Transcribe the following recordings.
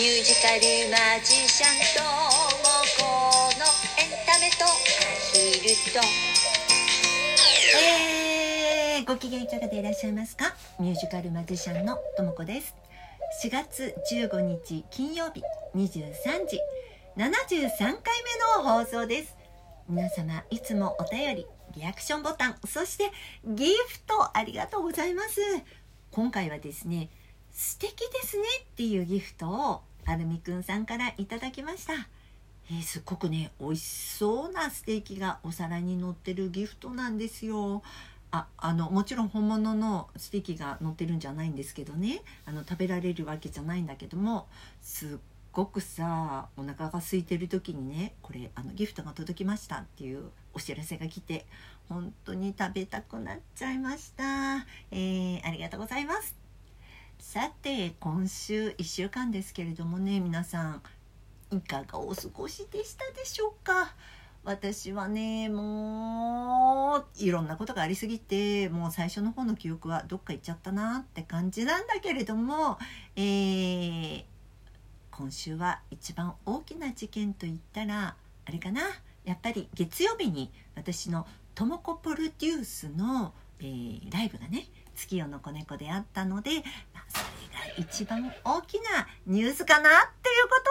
ミュージカルマジシャンともこのエンタメと走ると。えー、ご機嫌いかがでいらっしゃいますか？ミュージカルマジシャンのともこです。4月15日金曜日23時73回目の放送です。皆様いつもお便りリアクションボタンそしてギフトありがとうございます。今回はですね素敵ですねっていうギフトをアルミくんさんからいただきました。えー、すっごくね美味しそうなステーキがお皿に乗ってるギフトなんですよ。ああのもちろん本物のステーキが乗ってるんじゃないんですけどね。あの食べられるわけじゃないんだけどもすっごくさお腹が空いてる時にねこれあのギフトが届きましたっていうお知らせが来て本当に食べたくなっちゃいました、えー、ありがとうございます。さて今週1週間ですけれどもね皆さんいかがお過ごしでしたでしょうか？私はねもういろんなことがありすぎてもう最初の方の記憶はどっか行っちゃったなって感じなんだけれども、えー、今週は一番大きな事件といったらあれかな？やっぱり月曜日に私のともこプロデュースの、えー、ライブがね月夜の子猫であったので、まあ、それが一番大きなニュースかなっていうこ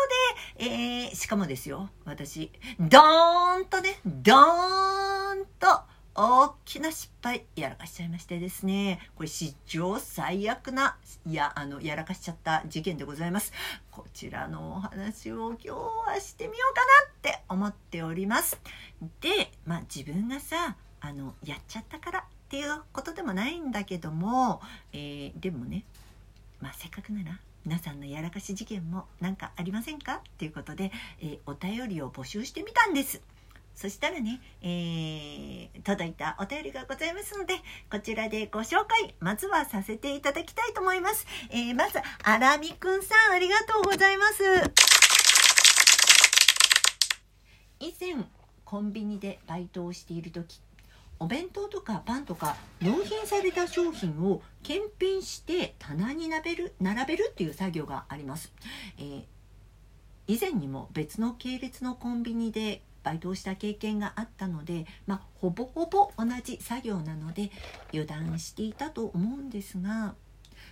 とで、えー、しかもですよ私ドーンとねドーンと大きな失敗やらかしちゃいましてですねこれ史上最悪ないやあのやらかしちゃった事件でございます。こちらのお話を今日はしてみようかなって思っております。でまあ自分がさあのやっちゃったからっていうことでもないんだけども、えー、でもね、まあ、せっかくなら皆さんのやらかし事件も何かありませんか？っていうことで、えー、お便りを募集してみたんです。そしたらね、えー、届いたお便りがございますので、こちらでご紹介、まずはさせていただきたいと思います。えー、まず、あらみくんさん、ありがとうございます。以前、コンビニでバイトをしている時お弁当とかパンとか納品された商品を検品して棚に並べる並べるっていう作業があります、えー、以前にも別の系列のコンビニでバイトをした経験があったので、まあ、ほぼほぼ同じ作業なので油断していたと思うんですが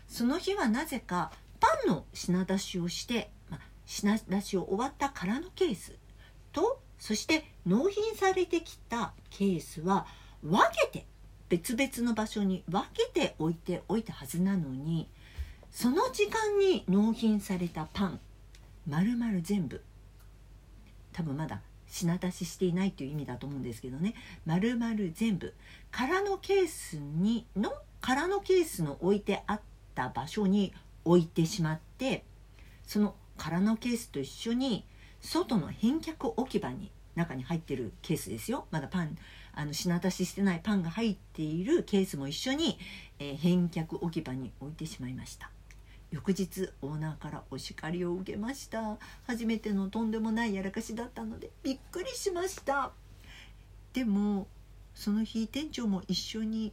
その日はなぜかパンの品出しをして、まあ、品出しを終わった空のケースとそして納品されてきたケースは分けて別々の場所に分けて置いておいたはずなのにその時間に納品されたパン丸々全部。多分まだ品出ししていないという意味だと思うんですけどね。丸々全部。空のケースにの空のケースの置いてあった場所に置いてしまってその空のケースと一緒に外の返却置き場に中に入ってるケースですよ。まだパンあの品出ししてないパンが入っているケースも一緒に、えー、返却置き場に置いてしまいました。翌日オーナーからお叱りを受けました。初めてのとんでもないやらかしだったのでびっくりしました。でもその日店長も一緒に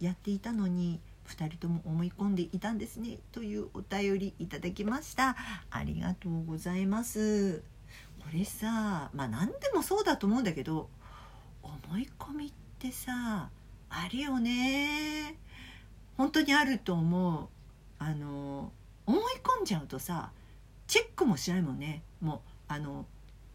やっていたのに2人とも思い込んでいたんですね。というお便りいただきました。ありがとうございます。これさまあ何でもそうだと思うんだけど思い込みってさあるよね。本当にあると思う。あの思い込んじゃうとさチェックもしないもんね。もうあの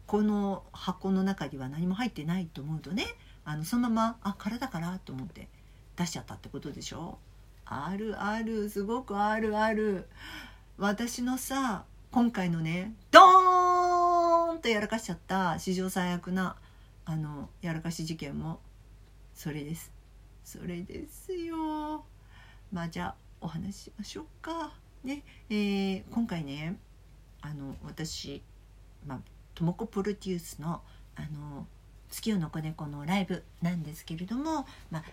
この箱の中には何も入ってないと思うとねあのそのままあ空だからと思って出しちゃったってことでしょ。あるあるすごくあるある。私のさ今回のねドーンとやらかしちゃった史上最悪なあのやらかし事件も。それです。それですよ。まあじゃあお話ししましょうか。ねえー、今回ねあの私まあともこプロデュースのあの月夜の子猫のライブなんですけれどもまあ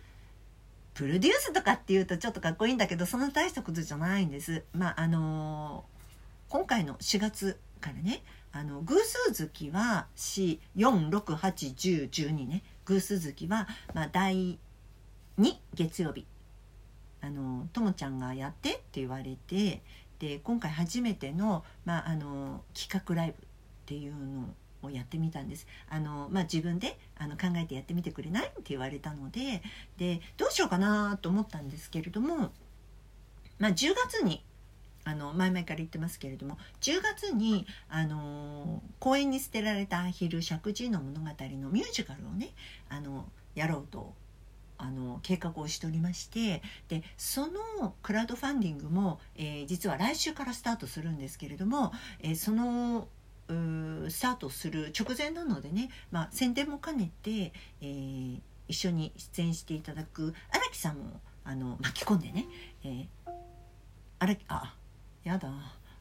プロデュースとかっていうとちょっとかっこいいんだけどそんな大したことじゃないんです。まああの今回の4月からねあの偶数月は4681012ね。偶数月は、まあ、第2月曜日。あのともちゃんがやってって言われてで今回初めての,、まあ、あの企画ライブっていうのをやってみたんです。あの、まあ、自分であの考えてやってみてくれないって言われたのででどうしようかなと思ったんですけれども、まあ、10月にあの前々から言ってますけれども10月に、あの公園に捨てられたアヒル石神の物語のミュージカルをねあのやろうとあの計画をしておりましてでそのクラウドファンディングも、えー、実は来週からスタートするんですけれども、えー、そのスタートする直前なのでね、まあ、宣伝も兼ねて、えー、一緒に出演していただく荒木さんもあの巻き込んでね、えー、荒木あやだ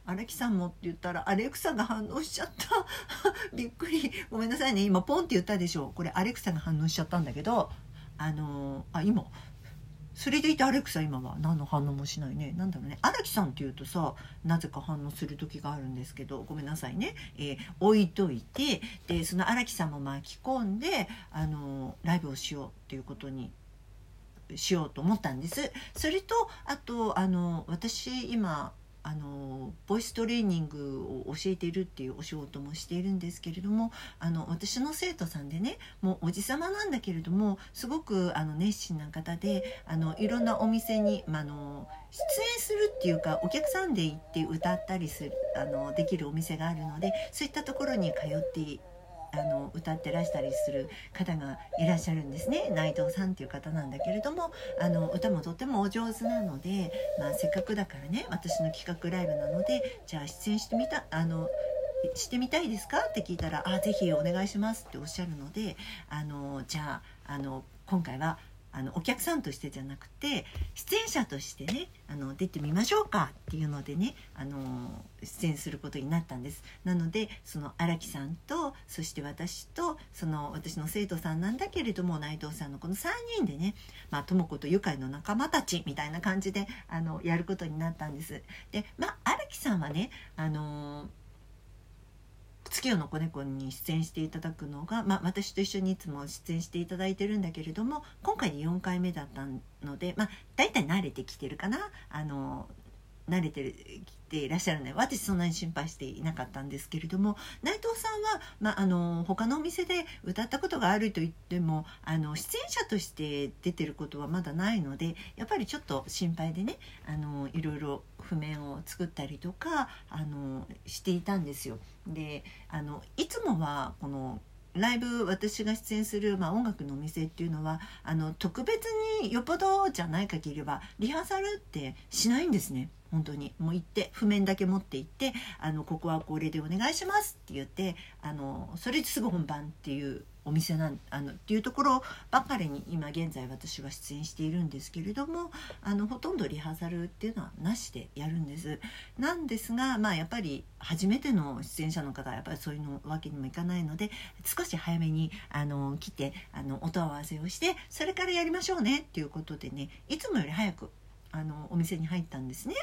荒木さんもって言ったらアレクサが反応しちゃった。びっくり。ごめんなさいね。今ポンって言ったでしょ。これアレクサが反応しちゃったんだけどあのあ今それでいてアレクサ今は。何の反応もしないね。なんだろうね。荒木さんっていうとさなぜか反応する時があるんですけどごめんなさいね、えー、置いといてでその荒木さんも巻き込んであのライブをしようっていうことにしようと思ったんです。それとあとあの私今あのボイストレーニングを教えているっていうお仕事もしているんですけれどもあの私の生徒さんでねもうおじ様なんだけれどもすごくあの熱心な方であのいろんなお店に、まあの出演するっていうかお客さんで行って歌ったりするあのできるお店があるのでそういったところに通ってあの歌ってらしたりする方がいらっしゃるんですね。内藤さんっていう方なんだけれどもあの歌もとってもお上手なので、まあ、せっかくだからね私の企画ライブなのでじゃあ出演してみたあのしてみたいですか？って聞いたら「あぜひお願いします」っておっしゃるのであのじゃああの今回はあのお客さんとしてじゃなくて出演者としてねあの出てみましょうかっていうのでねあの出演することになったんです。なのでその荒木さんとそして私とその私の生徒さんなんだけれども内藤さんのこの3人でねまあ智子と愉快の仲間たちみたいな感じであのやることになったんです。でまあ荒木さんはねあのー月夜の子猫に出演していただくのが、まあ、私と一緒にいつも出演していただいてるんだけれども今回で4回目だったので、まあ、大体慣れてきてるかな。あの慣れてきていらっしゃるので私そんなに心配していなかったんですけれども内藤さんは、まあ、あの他のお店で歌ったことがあると言ってもあの出演者として出てることはまだないのでやっぱりちょっと心配でねあのいろいろ譜面を作ったりとかあのしていたんですよ。であのいつもはこのライブ私が出演する、まあ、音楽のお店っていうのはあの特別によっぽどじゃない限りはリハーサルってしないんですね本当にもう行って譜面だけ持って行ってあのここはこれでお願いしますって言ってあのそれですぐ本番っていうお店なんあのっていうところばかりに今現在私は出演しているんですけれどもあのほとんどリハーサルっていうのはなしでやるんです。なんですがまあやっぱり初めての出演者の方はやっぱりそういうのわけにもいかないので少し早めにあの来てあの音合わせをしてそれからやりましょうねっていうことでねいつもより早くあのお店に入ったんですね。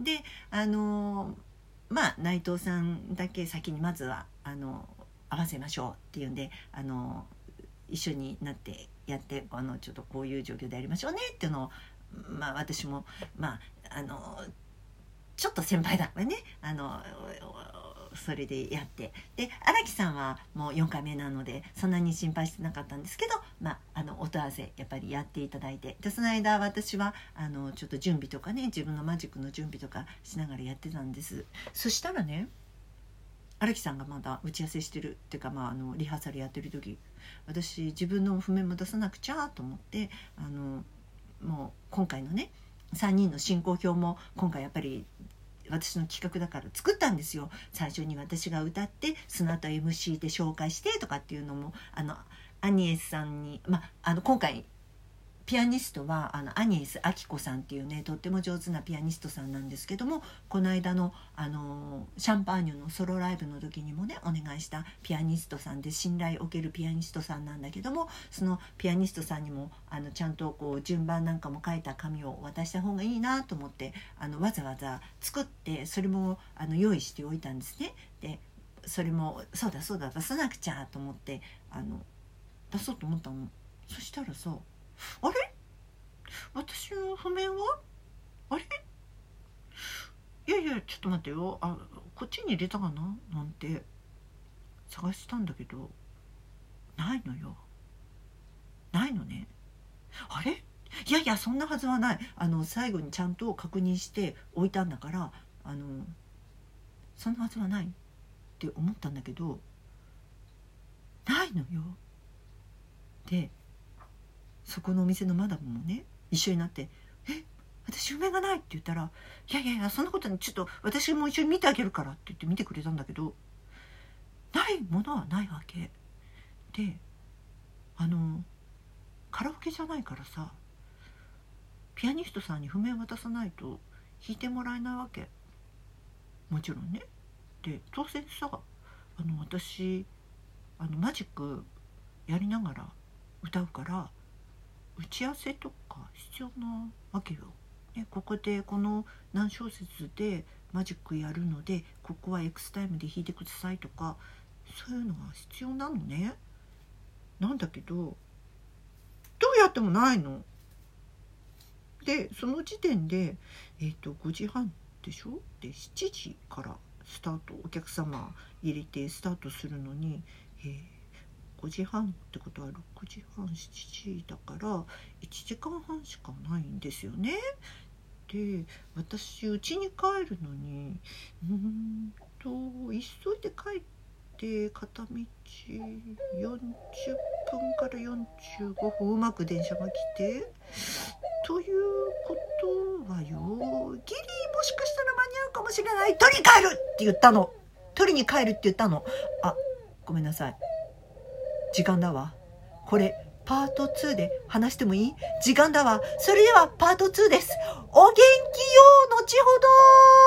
であのまあ内藤さんだけ先にまずはあの合わせましょうっていうんであの一緒になってやってあのちょっとこういう状況でやりましょうねっていうのをまあ私もまああのちょっと先輩だ。からね。あのそれでやって。で荒木さんはもう4回目なのでそんなに心配してなかったんですけど、まあ、あの音合わせやっぱりやっていただいて。でその間私はあのちょっと準備とかね自分のマジックの準備とかしながらやってたんです。そしたらね荒木さんがまだ打ち合わせしてるっていうか、まあ、あのリハーサルやってる時私自分の譜面も出さなくちゃと思ってあのもう今回のね3人の進行表も今回やっぱり私の企画だから作ったんですよ。最初に私が歌ってその後 MC で紹介してとかっていうのもあのアニエスさんに、まあ、あの今回ピアニストはあのアニエス・アキコさんっていうねとっても上手なピアニストさんなんですけどもこの間のあのシャンパーニュのソロライブの時にもねお願いしたピアニストさんで信頼を受けるピアニストさんなんだけどもそのピアニストさんにもあのちゃんとこう順番なんかも書いた紙を渡した方がいいなと思ってあのわざわざ作ってそれもあの用意しておいたんですね。でそれもそうだそうだ出さなくちゃと思ってあの出そうと思ったの。そしたらさあれ？私の譜面は？あれ？いやいやちょっと待ってよ。あこっちに入れたかな？なんて。探したんだけど。ないのよ。ないのね。あれ？いやいやそんなはずはない。あの最後にちゃんと確認して置いたんだからあのそんなはずはないって思ったんだけど。ないのよ。でそこのお店のマダムもね一緒になって「え私梅がない」って言ったら「いやいやいやそんなことにちょっと私も一緒に見てあげるから」って言って見てくれたんだけどないものはないわけ。であのカラオケじゃないからさピアニストさんに譜面渡さないと弾いてもらえないわけ。もちろんね。で当然さあの私あのマジックやりながら歌うから打ち合わせとか必要なわけよ。ね、ここでこの何小節でマジックやるのでここは X タイムで弾いてくださいとかそういうのが必要なのね。なんだけどどうやってもないの。でその時点で、えーと、5時半でしょ？で7時からスタートお客様入れてスタートするのに、えー、5時半ってことは6時半7時だから1時間半しかないんですよね。で私家に帰るのにうんと急いで帰って片道40分から45分うまく電車が来てということはよギリもしかしたら間に合うかもしれない取りに帰るって言ったの。取りに帰るって言ったの。あごめんなさい。時間だわ。これパート2で話してもいい？時間だわ。それではパート2です。お元気よ後ほど